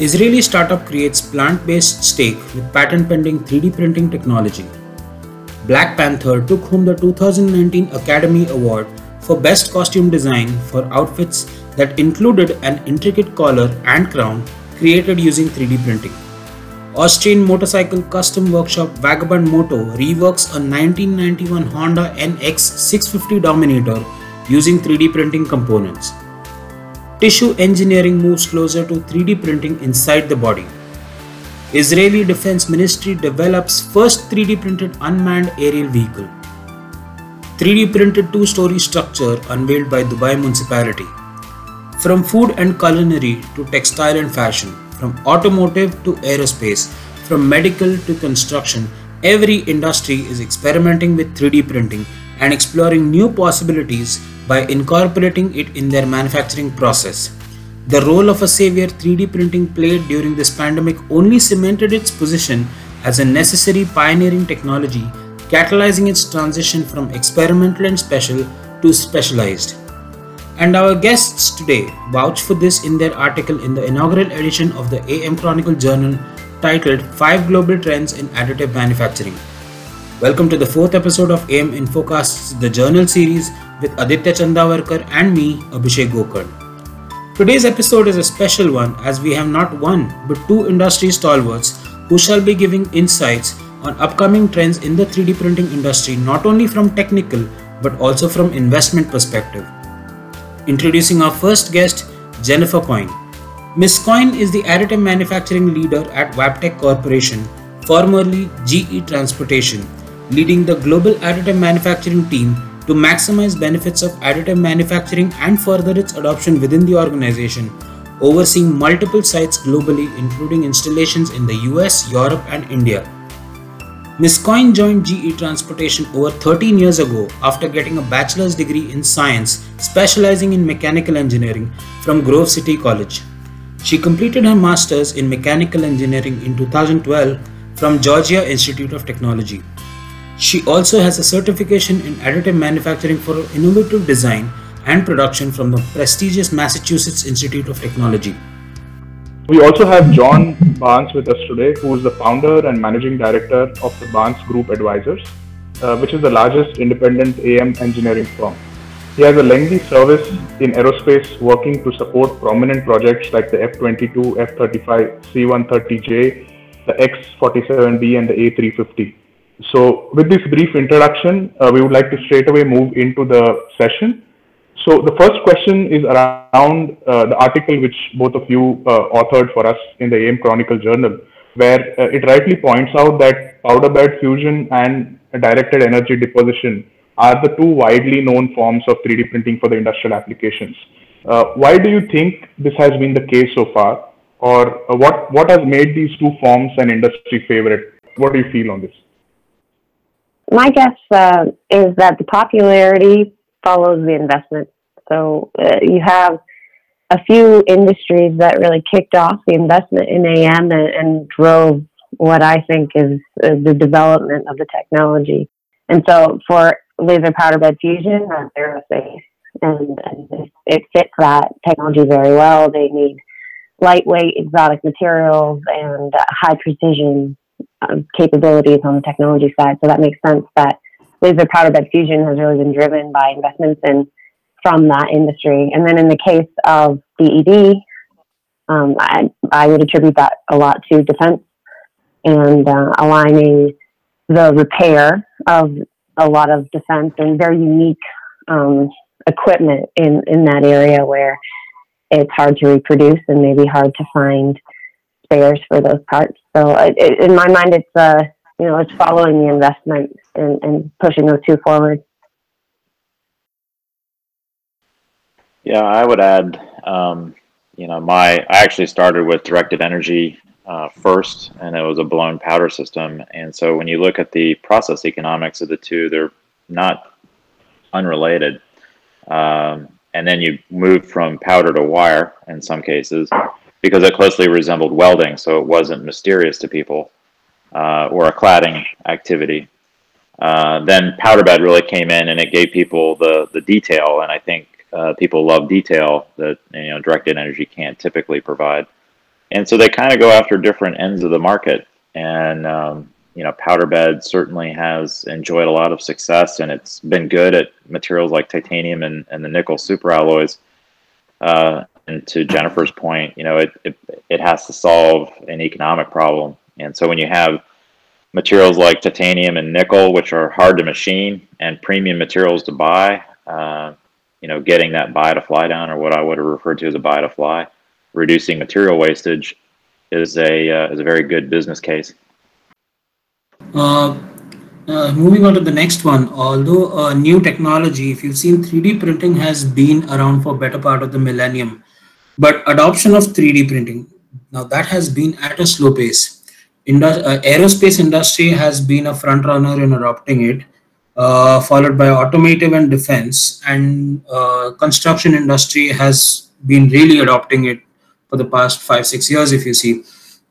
Israeli startup creates plant based steak with patent pending 3D printing technology. Black Panther took home the 2019 Academy Award for Best Costume Design for outfits that included an intricate collar and crown created using 3D printing. Austrian motorcycle custom workshop Vagabund Moto reworks a 1991 Honda NX 650 Dominator using 3D printing components. Tissue engineering moves closer to 3D printing inside the body. Israeli Defense Ministry develops first 3D printed unmanned aerial vehicle. 3D printed two-story structure unveiled by Dubai municipality. From food and culinary to textile and fashion, from automotive to aerospace, from medical to construction, every industry is experimenting with 3D printing and exploring new possibilities by incorporating it in their manufacturing process. The role of a savior 3D printing played during this pandemic only cemented its position as a necessary pioneering technology, catalyzing its transition from experimental and special to specialized. And our guests today vouch for this in their article in the inaugural edition of the AM Chronicle Journal titled 5 Global Trends in Additive Manufacturing. Welcome to the fourth episode of AM Infocast's The Journal series with Aditya Chandavarkar and me, Abhishek Gokard. Today's episode is a special one as we have not one but two industry stalwarts who shall be giving insights on upcoming trends in the 3D printing industry not only from technical but also from investment perspective. Introducing our first guest, Jennifer Coyne. Ms. Coyne is the additive manufacturing leader at Wabtec Corporation, formerly GE Transportation, leading the global additive manufacturing team to maximize benefits of additive manufacturing and further its adoption within the organization, overseeing multiple sites globally, including installations in the US, Europe, and India. Ms. Coyne joined GE Transportation over 13 years ago after getting a bachelor's degree in science, specializing in mechanical engineering from Grove City College. She completed her master's in mechanical engineering in 2012 from Georgia Institute of Technology. She also has a certification in additive manufacturing for innovative design and production from the prestigious Massachusetts Institute of Technology. We also have John Barnes with us today, who is the founder and managing director of the Barnes Group Advisors, uh, which is the largest independent AM engineering firm. He has a lengthy service in aerospace, working to support prominent projects like the F 22, F 35, C 130J, the X 47B, and the A 350. So, with this brief introduction, uh, we would like to straight away move into the session. So the first question is around uh, the article which both of you uh, authored for us in the AM Chronicle Journal, where uh, it rightly points out that powder bed fusion and directed energy deposition are the two widely known forms of 3D printing for the industrial applications. Uh, why do you think this has been the case so far, or uh, what what has made these two forms an industry favorite? What do you feel on this? My guess uh, is that the popularity follows the investment. So uh, you have a few industries that really kicked off the investment in AM and, and drove what I think is uh, the development of the technology. And so for laser powder bed fusion, uh, aerospace, and, and it fits that technology very well. They need lightweight, exotic materials and high precision um, capabilities on the technology side. So that makes sense that laser powder bed fusion has really been driven by investments in from that industry. And then in the case of DED, um, I, I would attribute that a lot to defense and uh, aligning the repair of a lot of defense and very unique um, equipment in, in that area where it's hard to reproduce and maybe hard to find spares for those parts. So it, in my mind, it's uh, you know it's following the investment and, and pushing those two forward. Yeah, I would add, um, you know, my I actually started with directed energy uh, first, and it was a blown powder system. And so when you look at the process economics of the two, they're not unrelated. Um, and then you move from powder to wire in some cases because it closely resembled welding, so it wasn't mysterious to people uh, or a cladding activity. Uh, then powder bed really came in and it gave people the the detail, and I think uh, people love detail that you know directed energy can't typically provide. and so they kind of go after different ends of the market. And um, you know, powder bed certainly has enjoyed a lot of success, and it's been good at materials like titanium and, and the nickel superalloys. Uh, and to Jennifer's point, you know, it, it it has to solve an economic problem. And so when you have materials like titanium and nickel, which are hard to machine and premium materials to buy, uh, you know, getting that buy to fly down, or what I would have referred to as a buy to fly, reducing material wastage, is a uh, is a very good business case. Uh, uh, moving on to the next one, although new technology, if you've seen 3D printing has been around for better part of the millennium, but adoption of 3D printing now that has been at a slow pace. Indu- uh, aerospace industry has been a front runner in adopting it, uh, followed by automotive and defense, and uh, construction industry has been really adopting it for the past five six years. If you see,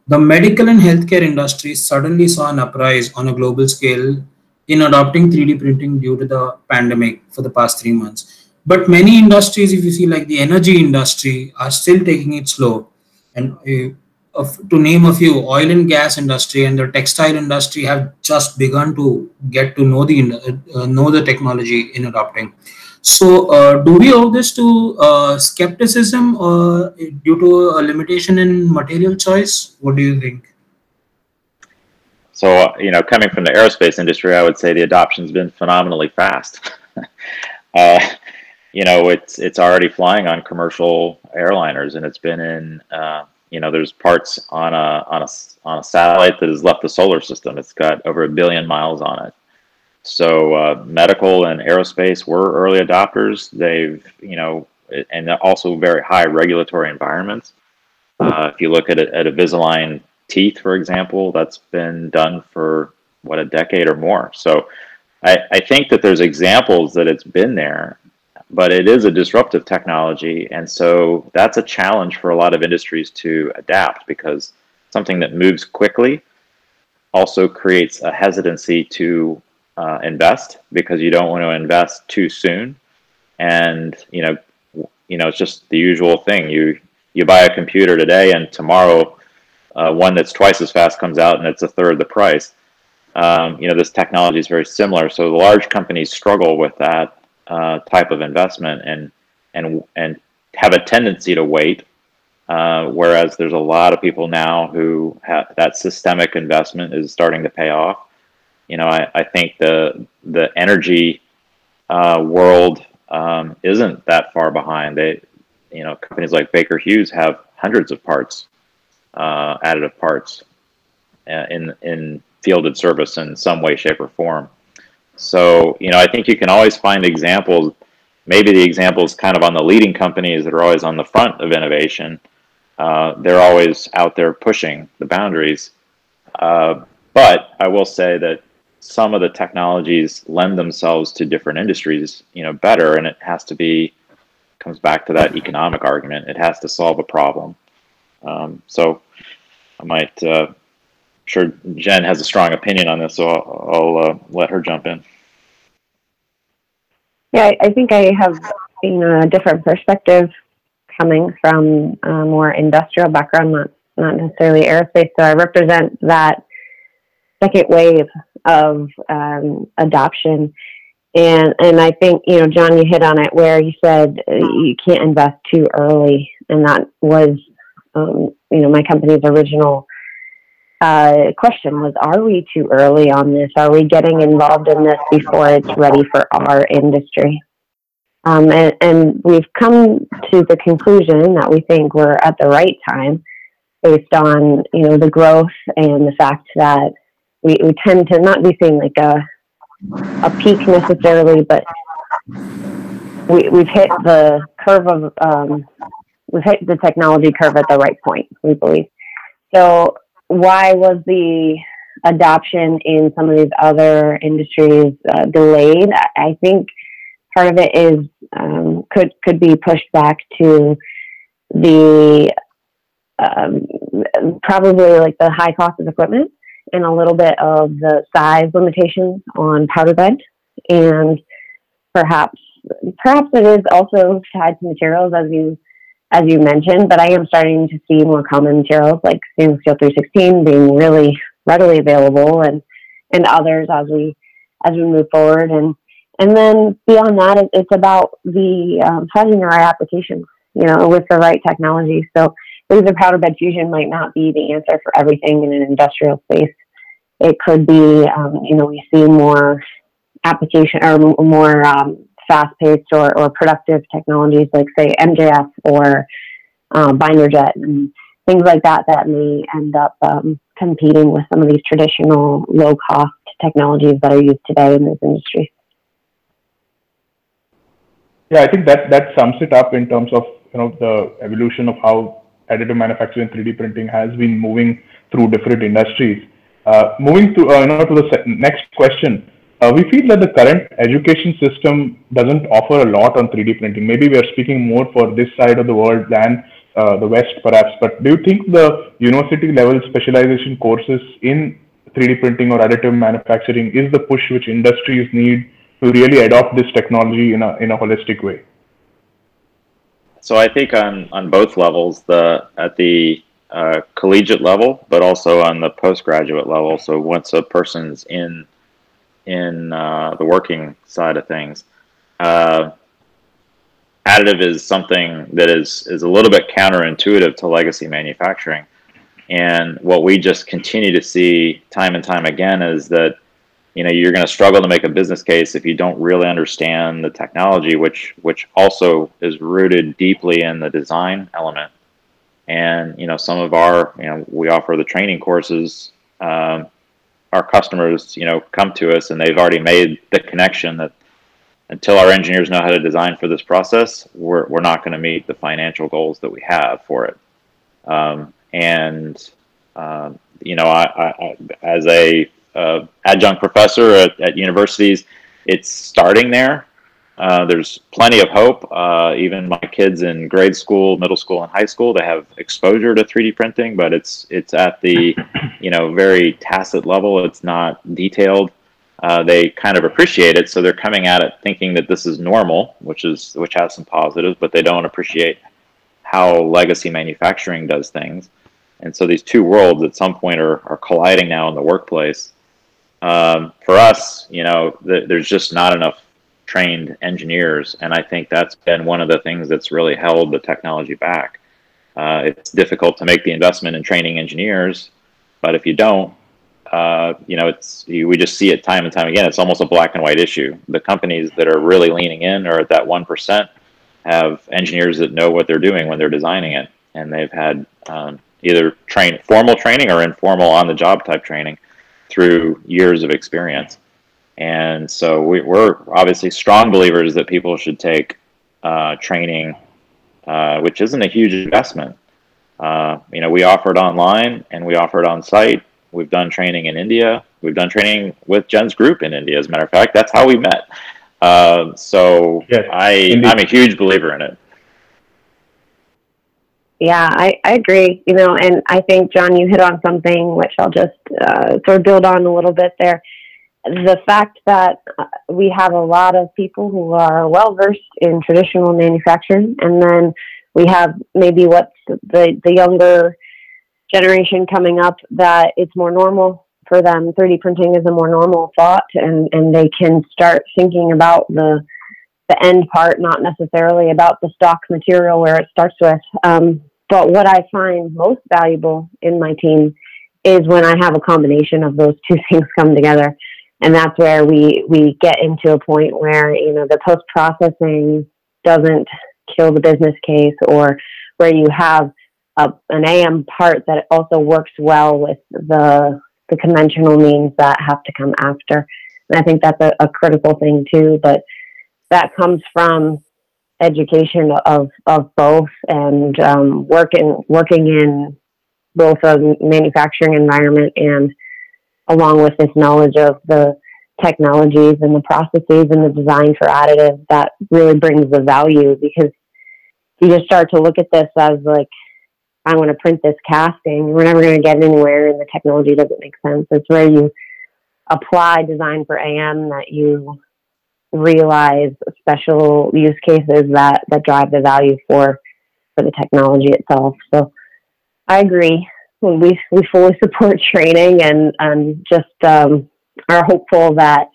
the medical and healthcare industry suddenly saw an uprise on a global scale in adopting 3D printing due to the pandemic for the past three months. But many industries, if you see, like the energy industry, are still taking it slow. And uh, to name a few, oil and gas industry and the textile industry have just begun to get to know the uh, know the technology in adopting. So, uh, do we owe this to uh, skepticism or due to a limitation in material choice? What do you think? So, you know, coming from the aerospace industry, I would say the adoption's been phenomenally fast. uh, you know, it's it's already flying on commercial airliners, and it's been in. Uh, you know, there's parts on a on a on a satellite that has left the solar system. It's got over a billion miles on it. So uh, medical and aerospace were early adopters. They've, you know, and also very high regulatory environments. Uh, if you look at at Invisalign teeth, for example, that's been done for what a decade or more. So I, I think that there's examples that it's been there, but it is a disruptive technology, and so that's a challenge for a lot of industries to adapt because something that moves quickly also creates a hesitancy to uh, invest because you don't want to invest too soon. And you know, you know, it's just the usual thing. You you buy a computer today, and tomorrow, uh, one that's twice as fast comes out, and it's a third the price. Um, you know, this technology is very similar. So the large companies struggle with that uh, type of investment, and and and have a tendency to wait. Uh, whereas there's a lot of people now who have that systemic investment is starting to pay off you know, I, I think the the energy uh, world um, isn't that far behind. They, you know, companies like Baker Hughes have hundreds of parts, uh, additive parts, uh, in in fielded service in some way, shape, or form. So, you know, I think you can always find examples. Maybe the examples kind of on the leading companies that are always on the front of innovation. Uh, they're always out there pushing the boundaries. Uh, but I will say that some of the technologies lend themselves to different industries, you know, better, and it has to be comes back to that economic argument. It has to solve a problem. Um, so I might, uh, sure Jen has a strong opinion on this, so I'll, I'll uh, let her jump in. Yeah, I think I have know a different perspective coming from a more industrial background, not not necessarily aerospace. So I represent that second wave of um, adoption. And and I think you know, John, you hit on it where you said uh, you can't invest too early, and that was um, you know my company's original uh, question was: Are we too early on this? Are we getting involved in this before it's ready for our industry? Um, and, and we've come to the conclusion that we think we're at the right time based on you know the growth and the fact that we, we tend to not be seeing like a a peak necessarily, but we we've hit the curve of um, we've hit the technology curve at the right point. We believe. So why was the adoption in some of these other industries uh, delayed? I think part of it is um, could could be pushed back to the um, probably like the high cost of equipment and a little bit of the size limitations on powder bed, and perhaps perhaps it is also tied to materials as you as you mentioned, but I am starting to see more common materials like stainless steel 316 being really readily available and, and others as we, as we move forward. And, and then beyond that, it's about the um, finding the right applications, you know, with the right technology. So laser powder bed fusion might not be the answer for everything in an industrial space. It could be, um, you know, we see more application or more um, fast-paced or, or productive technologies like, say, MJF or um, binder jet and things like that that may end up um, competing with some of these traditional low-cost technologies that are used today in this industry. Yeah, I think that that sums it up in terms of you know the evolution of how additive manufacturing and 3D printing has been moving through different industries. Uh, moving to uh, you know to the next question, uh, we feel that the current education system doesn't offer a lot on 3D printing. Maybe we are speaking more for this side of the world than uh, the West, perhaps. But do you think the university level specialization courses in 3D printing or additive manufacturing is the push which industries need to really adopt this technology in a in a holistic way? So I think on on both levels, the at the uh, collegiate level, but also on the postgraduate level. So once a person's in in uh, the working side of things. Uh, additive is something that is is a little bit counterintuitive to legacy manufacturing, and what we just continue to see time and time again is that you know you're going to struggle to make a business case if you don't really understand the technology, which which also is rooted deeply in the design element. And you know some of our you know we offer the training courses. Um, our customers, you know, come to us and they've already made the connection that until our engineers know how to design for this process, we're, we're not going to meet the financial goals that we have for it. Um, and, um, you know, I, I, as a uh, adjunct professor at, at universities, it's starting there. Uh, there's plenty of hope. Uh, even my kids in grade school, middle school, and high school, they have exposure to 3D printing, but it's it's at the you know very tacit level. It's not detailed. Uh, they kind of appreciate it, so they're coming at it thinking that this is normal, which is which has some positives, but they don't appreciate how legacy manufacturing does things. And so these two worlds at some point are, are colliding now in the workplace. Um, for us, you know, th- there's just not enough trained engineers, and I think that's been one of the things that's really held the technology back. Uh, it's difficult to make the investment in training engineers, but if you don't, uh, you know, it's you, we just see it time and time again. It's almost a black and white issue. The companies that are really leaning in or at that one percent have engineers that know what they're doing when they're designing it, and they've had um, either train formal training or informal on-the-job type training through years of experience. And so we, are obviously strong believers that people should take uh, training, uh, which isn't a huge investment. Uh, you know, we offer it online and we offer it on site. We've done training in India. We've done training with Jen's group in India. As a matter of fact, that's how we met. Uh, so yes, I, I'm a huge believer in it. Yeah, I, I agree. You know, and I think John, you hit on something which I'll just uh, sort of build on a little bit there the fact that uh, we have a lot of people who are well versed in traditional manufacturing, and then we have maybe what's the the younger generation coming up that it's more normal for them. 3D printing is a more normal thought, and and they can start thinking about the the end part, not necessarily about the stock material where it starts with. Um, but what I find most valuable in my team is when I have a combination of those two things come together and that's where we we get into a point where you know the post processing doesn't kill the business case or where you have a, an AM part that also works well with the the conventional means that have to come after. And I think that's a, a critical thing too. But that comes from education of of both and um, working working in both a manufacturing environment and along with this knowledge of the technologies and the processes and the design for additive that really brings the value because you just start to look at this as like I want to print this casting. We're never going to get anywhere, and the technology doesn't make sense. It's where you apply design for AM that you realize special use cases that that drive the value for for the technology itself. So I agree. We we fully support training and and just um, are hopeful that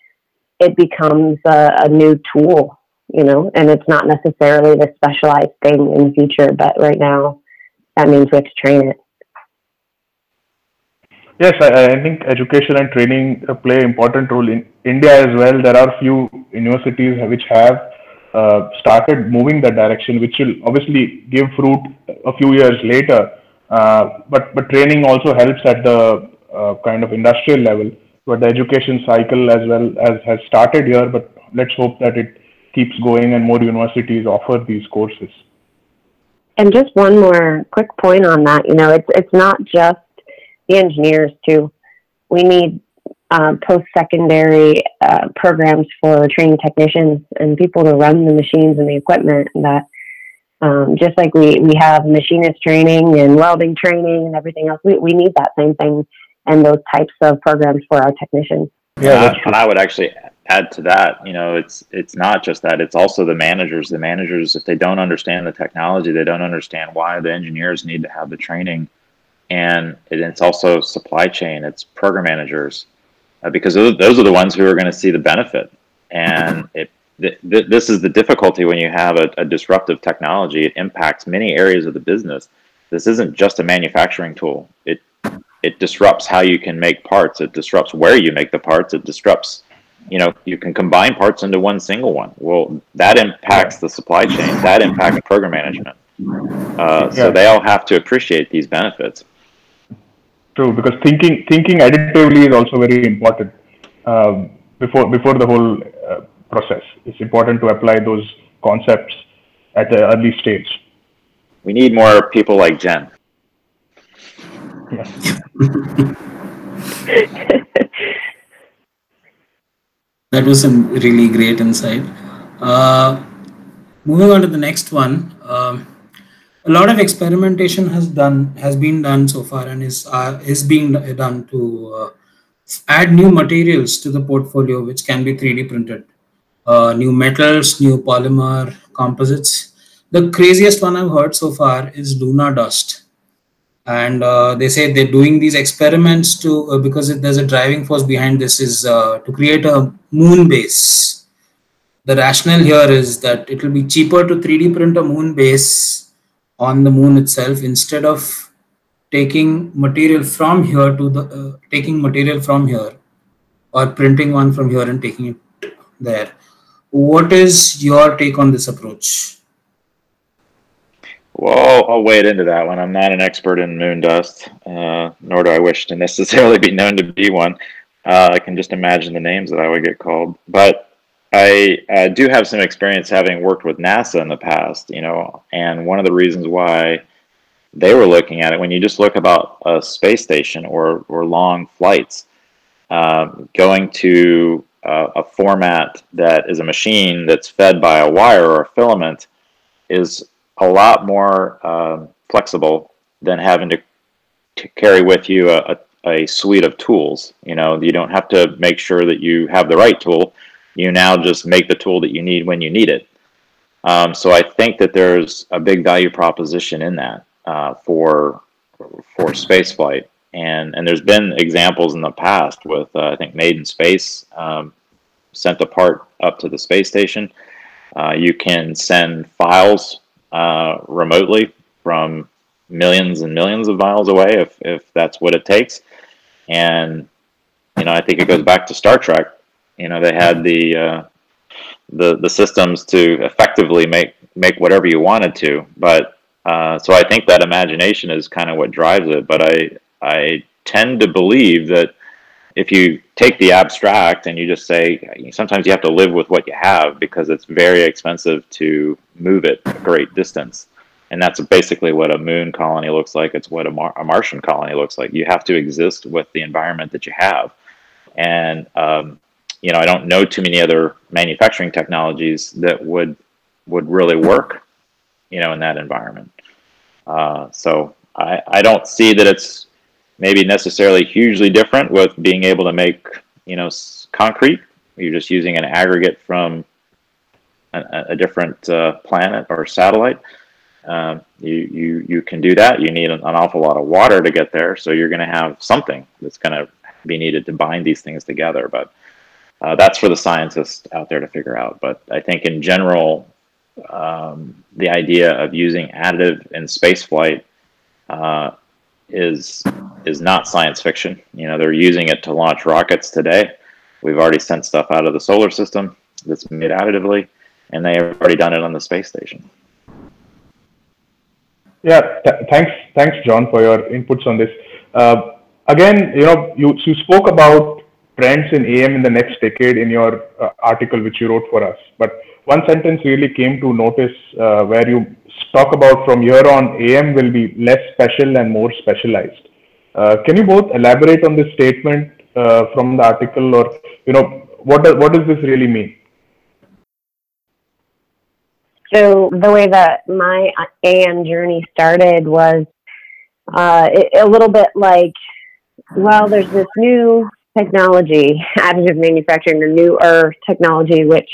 it becomes a, a new tool, you know, and it's not necessarily the specialized thing in the future, but right now that means we have to train it. Yes, I, I think education and training play an important role in India as well. There are few universities which have uh, started moving that direction, which will obviously give fruit a few years later. Uh, but training also helps at the uh, kind of industrial level. But the education cycle as well as has started here. But let's hope that it keeps going and more universities offer these courses. And just one more quick point on that. You know, it's it's not just the engineers too. We need uh, post-secondary uh, programs for training technicians and people to run the machines and the equipment. That um, just like we we have machinist training and welding training and everything else, we we need that same thing and those types of programs for our technicians. Yeah, and I would actually add to that. You know, it's it's not just that; it's also the managers. The managers, if they don't understand the technology, they don't understand why the engineers need to have the training and it's also supply chain. It's program managers uh, because those are the ones who are going to see the benefit. And it, th- th- this is the difficulty when you have a, a, disruptive technology. It impacts many areas of the business. This isn't just a manufacturing tool. It it disrupts how you can make parts. It disrupts where you make the parts. It disrupts, you know, you can combine parts into one single one. Well, that impacts the supply chain. That impacts program management. Uh, so they all have to appreciate these benefits. True, because thinking thinking additively is also very important um, before before the whole uh, process. It's important to apply those concepts at the early stage. We need more people like Jen. Yeah. that was some really great insight. Uh, moving on to the next one. Um, a lot of experimentation has done has been done so far and is uh, is being done to uh, add new materials to the portfolio which can be 3d printed uh, new metals new polymer composites. The craziest one i've heard so far is lunar dust. And uh, they say they're doing these experiments to uh, because there's a driving force behind this is uh, to create a moon base. The rationale here is that it will be cheaper to 3d print a moon base on the moon itself instead of taking material from here to the uh, taking material from here or printing one from here and taking it there what is your take on this approach? Well i'll wade into that one. I'm not an expert in moon dust uh, nor do i wish to necessarily be known to be one. Uh, i can just imagine the names that i would get called. But I do have some experience having worked with NASA in the past, you know, and one of the reasons why they were looking at it when you just look about a space station or or long flights, uh, going to uh, a format that is a machine that's fed by a wire or a filament is a lot more um, flexible than having to, to carry with you a, a, a suite of tools. You know, you don't have to make sure that you have the right tool you now just make the tool that you need when you need it. Um, so I think that there's a big value proposition in that uh, for for spaceflight, and and there's been examples in the past with uh, I think Made in Space um, sent a part up to the space station. Uh, you can send files uh, remotely from millions and millions of miles away if if that's what it takes, and you know I think it goes back to Star Trek you know, they had the uh, the the systems to effectively make make whatever you wanted to. But uh, so I think that imagination is kind of what drives it. But I I tend to believe that if you take the abstract and you just say sometimes you have to live with what you have because it's very expensive to move it a great distance. And that's basically what a moon colony looks like. It's what a, Mar- a martian colony looks like. You have to exist with the environment that you have. And um, you know, I don't know too many other manufacturing technologies that would would really work, you know, in that environment. Uh, so I, I don't see that it's maybe necessarily hugely different with being able to make, you know, concrete. You're just using an aggregate from a, a different uh, planet or satellite. um, you, you, you can do that. You need an, awful lot of water to get there. So you're going to have something that's going to be needed to bind these things together. But uh, that's for the scientists out there to figure out. But I think in general, um, the idea of using additive in spaceflight uh, is is not science fiction. You know, they're using it to launch rockets today. We've already sent stuff out of the solar system that's made additively, and they have already done it on the space station. Yeah, th- thanks, thanks, John, for your inputs on this. Uh, again, you know, you you spoke about trends in AM in the next decade in your uh, article which you wrote for us, but one sentence really came to notice uh, where you talk about from here on AM will be less special and more specialized. Uh, can you both elaborate on this statement uh, from the article, or you know, what does what does this really mean? So the way that my AM journey started was uh, a little bit like, well, there's this new technology, additive manufacturing, or newer technology, which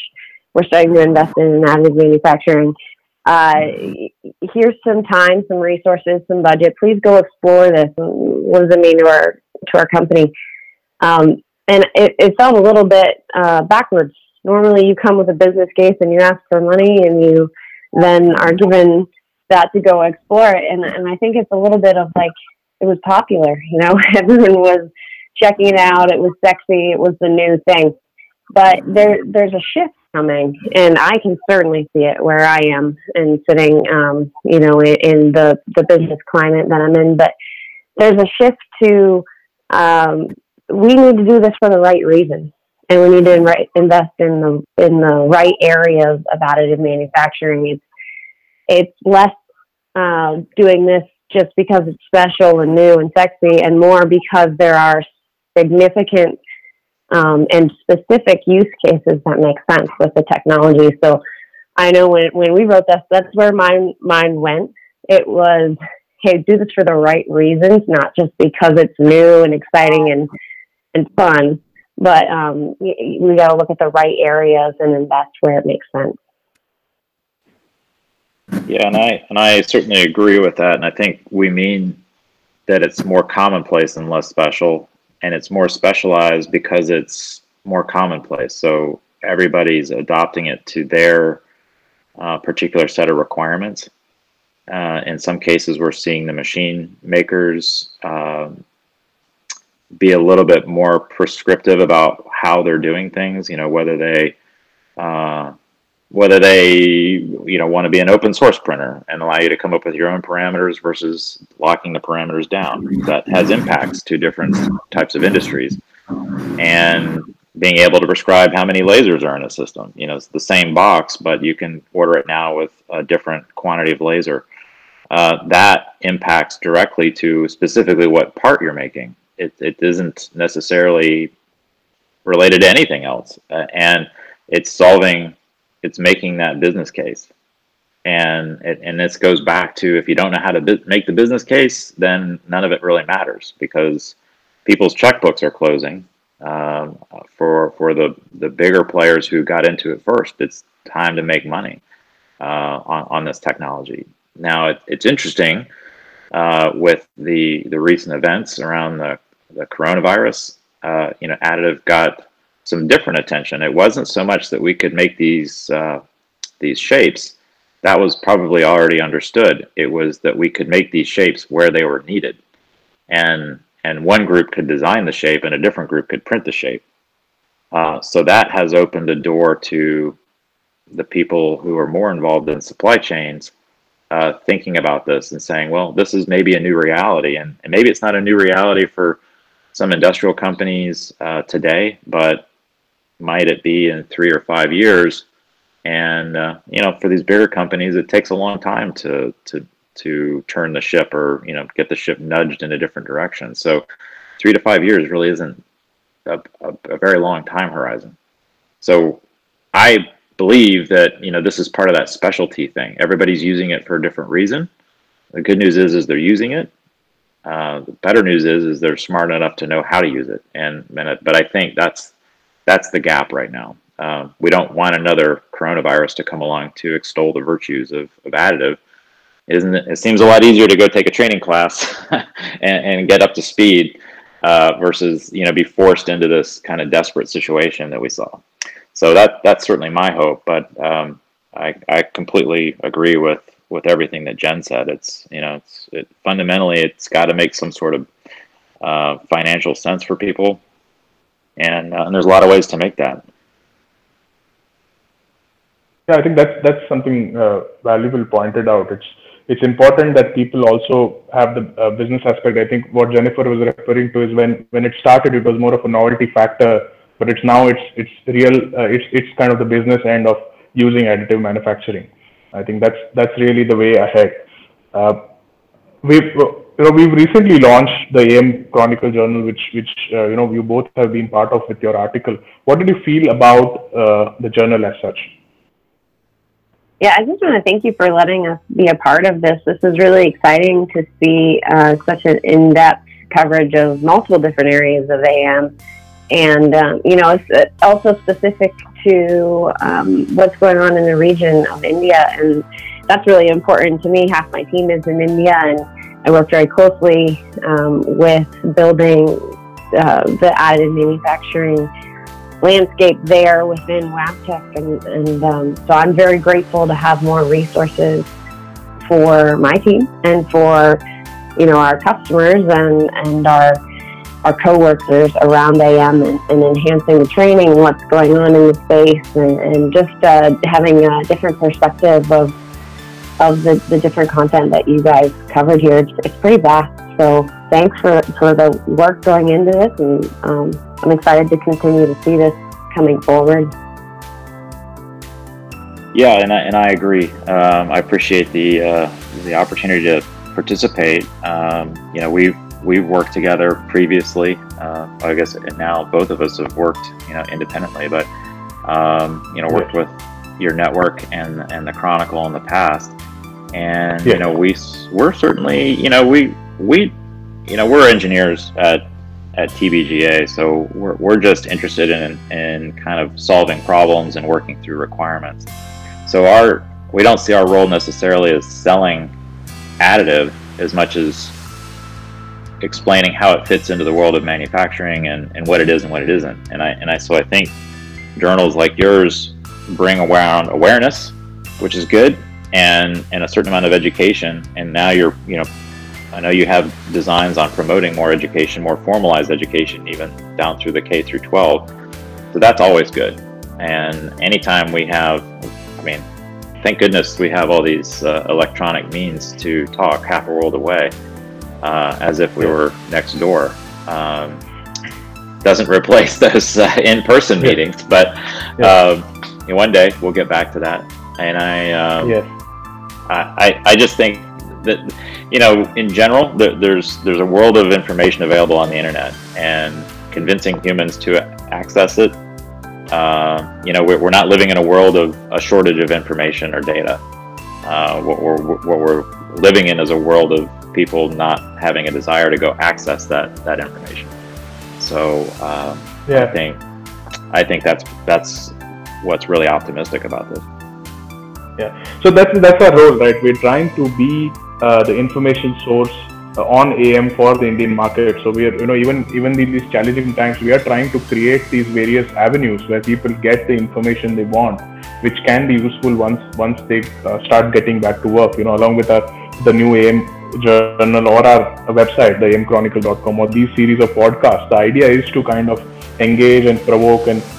we're starting to invest in additive manufacturing. Uh, here's some time, some resources, some budget. Please go explore this. What does it mean to our to our company? Um, and it, it, felt a little bit uh, backwards. Normally, you come with a business case and you ask for money, and you then are given that to go explore it. And and I think it's a little bit of like it was popular. You know, everyone was checking it out. It was sexy. It was the new thing. But there there's a shift coming, and I can certainly see it where I am and sitting, um, you know, in, in, the the business climate that I'm in. But there's a shift to um, we need to do this for the right reason, and we need to invest in the in the right areas of additive manufacturing. It's it's less uh, doing this just because it's special and new and sexy, and more because there are significant um, and specific use cases that make sense with the technology. So I know when, when we wrote this, that's where my mind went. It was, hey, do this for the right reasons, not just because it's new and exciting and, and fun, but um, we got to look at the right areas and invest where it makes sense. Yeah, and I and I certainly agree with that, and I think we mean that it's more commonplace and less special and it's more specialized because it's more commonplace. So everybody's adopting it to their uh, particular set of requirements. Uh, in some cases, we're seeing the machine makers um, be a little bit more prescriptive about how they're doing things. You know, whether they uh, whether they you know want to be an open source printer and allow you to come up with your own parameters versus locking the parameters down. That has impacts to different types of industries. And being able to prescribe how many lasers are in a system you know it's the same box but you can order it now with a different quantity of laser. Uh, that impacts directly to specifically what part you're making. It, it isn't necessarily related to anything else. Uh, and it's solving it's making that business case. And it, and this goes back to if you don't know how to bu- make the business case then none of it really matters because people's checkbooks are closing um, for for the the bigger players who got into it first. It's time to make money uh, on, on this technology. Now it, it's interesting uh, with the the recent events around the the coronavirus uh, you know additive got some different attention. It wasn't so much that we could make these uh, these shapes. That was probably already understood. It was that we could make these shapes where they were needed, and and one group could design the shape, and a different group could print the shape. Uh, so that has opened a door to the people who are more involved in supply chains uh, thinking about this and saying, well, this is maybe a new reality, and, and maybe it's not a new reality for some industrial companies uh, today, but might it be in three or five years? And uh, you know, for these bigger companies, it takes a long time to to to turn the ship or you know get the ship nudged in a different direction. So, three to five years really isn't a, a, a very long time horizon. So, I believe that you know this is part of that specialty thing. Everybody's using it for a different reason. The good news is is they're using it. Uh, the better news is is they're smart enough to know how to use it. And, but I think that's that's the gap right now. Um, we don't want another coronavirus to come along to extol the virtues of, of additive. isn't it? It seems a lot easier to go take a training class and, and, get up to speed uh, versus you know be forced into this kind of desperate situation that we saw. So that that's certainly my hope. But um, I I completely agree with with everything that Jen said. It's you know it's it, fundamentally it's got to make some sort of uh, financial sense for people, and, uh, and there's a lot of ways to make that. Yeah, I think that's that's something uh, valuable pointed out. It's it's important that people also have the uh, business aspect. I think what Jennifer was referring to is when when it started, it was more of a novelty factor, but it's now it's it's real. Uh, it's it's kind of the business end of using additive manufacturing. I think that's that's really the way ahead. Uh, we've you know we've recently launched the AM Chronicle Journal, which which uh, you know you both have been part of with your article. What did you feel about uh, the journal as such? Yeah, I just want to thank you for letting us be a part of this. This is really exciting to see uh, such an in-depth coverage of multiple different areas of AM, and um, you know it's also specific to um, what's going on in the region of India, and that's really important to me. Half my team is in India, and I work very closely um, with building uh, the additive manufacturing landscape there within Wabtec, and, and um, so I'm very grateful to have more resources for my team and for you know our customers and and our our coworkers around AM and, and, enhancing the training and what's going on in the space and, and just uh, having a different perspective of of the, the different content that you guys covered here. It's, it's pretty vast. So thanks for, for the work going into this and um, I'm excited to continue to see this coming forward. Yeah, and I, and I agree. Um, I appreciate the uh, the opportunity to participate. Um, you know, we've we've worked together previously. Uh, I guess now both of us have worked, you know, independently, but um, you know, worked with your network and and the Chronicle in the past. And yeah. you know, we we're certainly, you know, we we you know, we're engineers at at TBGA, so we're, we're just interested in in kind of solving problems and working through requirements. So our we don't see our role necessarily as selling additive as much as explaining how it fits into the world of manufacturing and, and what it is and what it isn't. And I and I so I think journals like yours bring around awareness, which is good, and and a certain amount of education. And now you're you know I know you have designs on promoting more education, more formalized education, even down through the K through 12. So that's always good. And anytime we have, I mean, thank goodness we have all these uh, electronic means to talk half a world away, uh, as if we were next door. Um, doesn't replace those uh, in-person yeah. meetings, but um, one day we'll get back to that. And I, um, yeah. I, I, just think that you know, in general, there's there's a world of information available on the internet, and convincing humans to access it. Uh, you know, we're, we're not living in a world of a shortage of information or data. Uh, what we're what we're living in is a world of people not having a desire to go access that that information. So um, yeah. I think I think that's that's what's really optimistic about this. Yeah. So that's that's our role, right? We're trying to be uh, the information source uh, on AM for the Indian market. So we are, you know, even even in these challenging times, we are trying to create these various avenues where people get the information they want, which can be useful once once they uh, start getting back to work. You know, along with our the new AM journal or our website, the amchronicle.com, or these series of podcasts. The idea is to kind of engage and provoke and uh,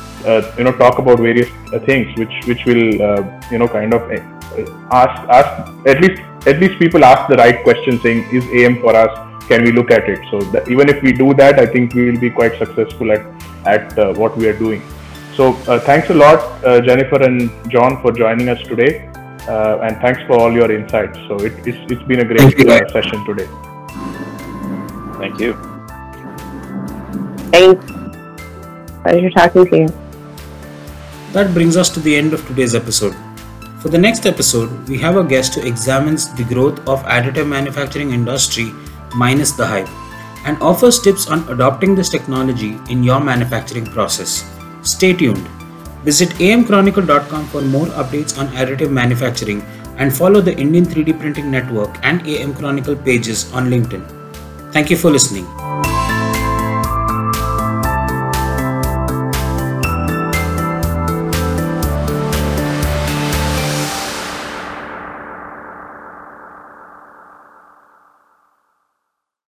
you know talk about various uh, things, which which will uh, you know kind of ask ask at least at least people ask the right question saying is am for us? Can we look at it? So that even if we do that i think we will be quite successful at at uh, what we are doing. So uh, thanks a lot uh, jennifer and john for joining us today uh, and thanks for all your insights. So it, it's, it's been a great uh, session today. Thank you. Thanks. Pleasure talking to you that brings us to the end of today's episode for the next episode, we have a guest who examines the growth of additive manufacturing industry minus the hype and offers tips on adopting this technology in your manufacturing process. Stay tuned. Visit amchronicle.com for more updates on additive manufacturing and follow the Indian 3D Printing Network and AM Chronicle pages on LinkedIn. Thank you for listening.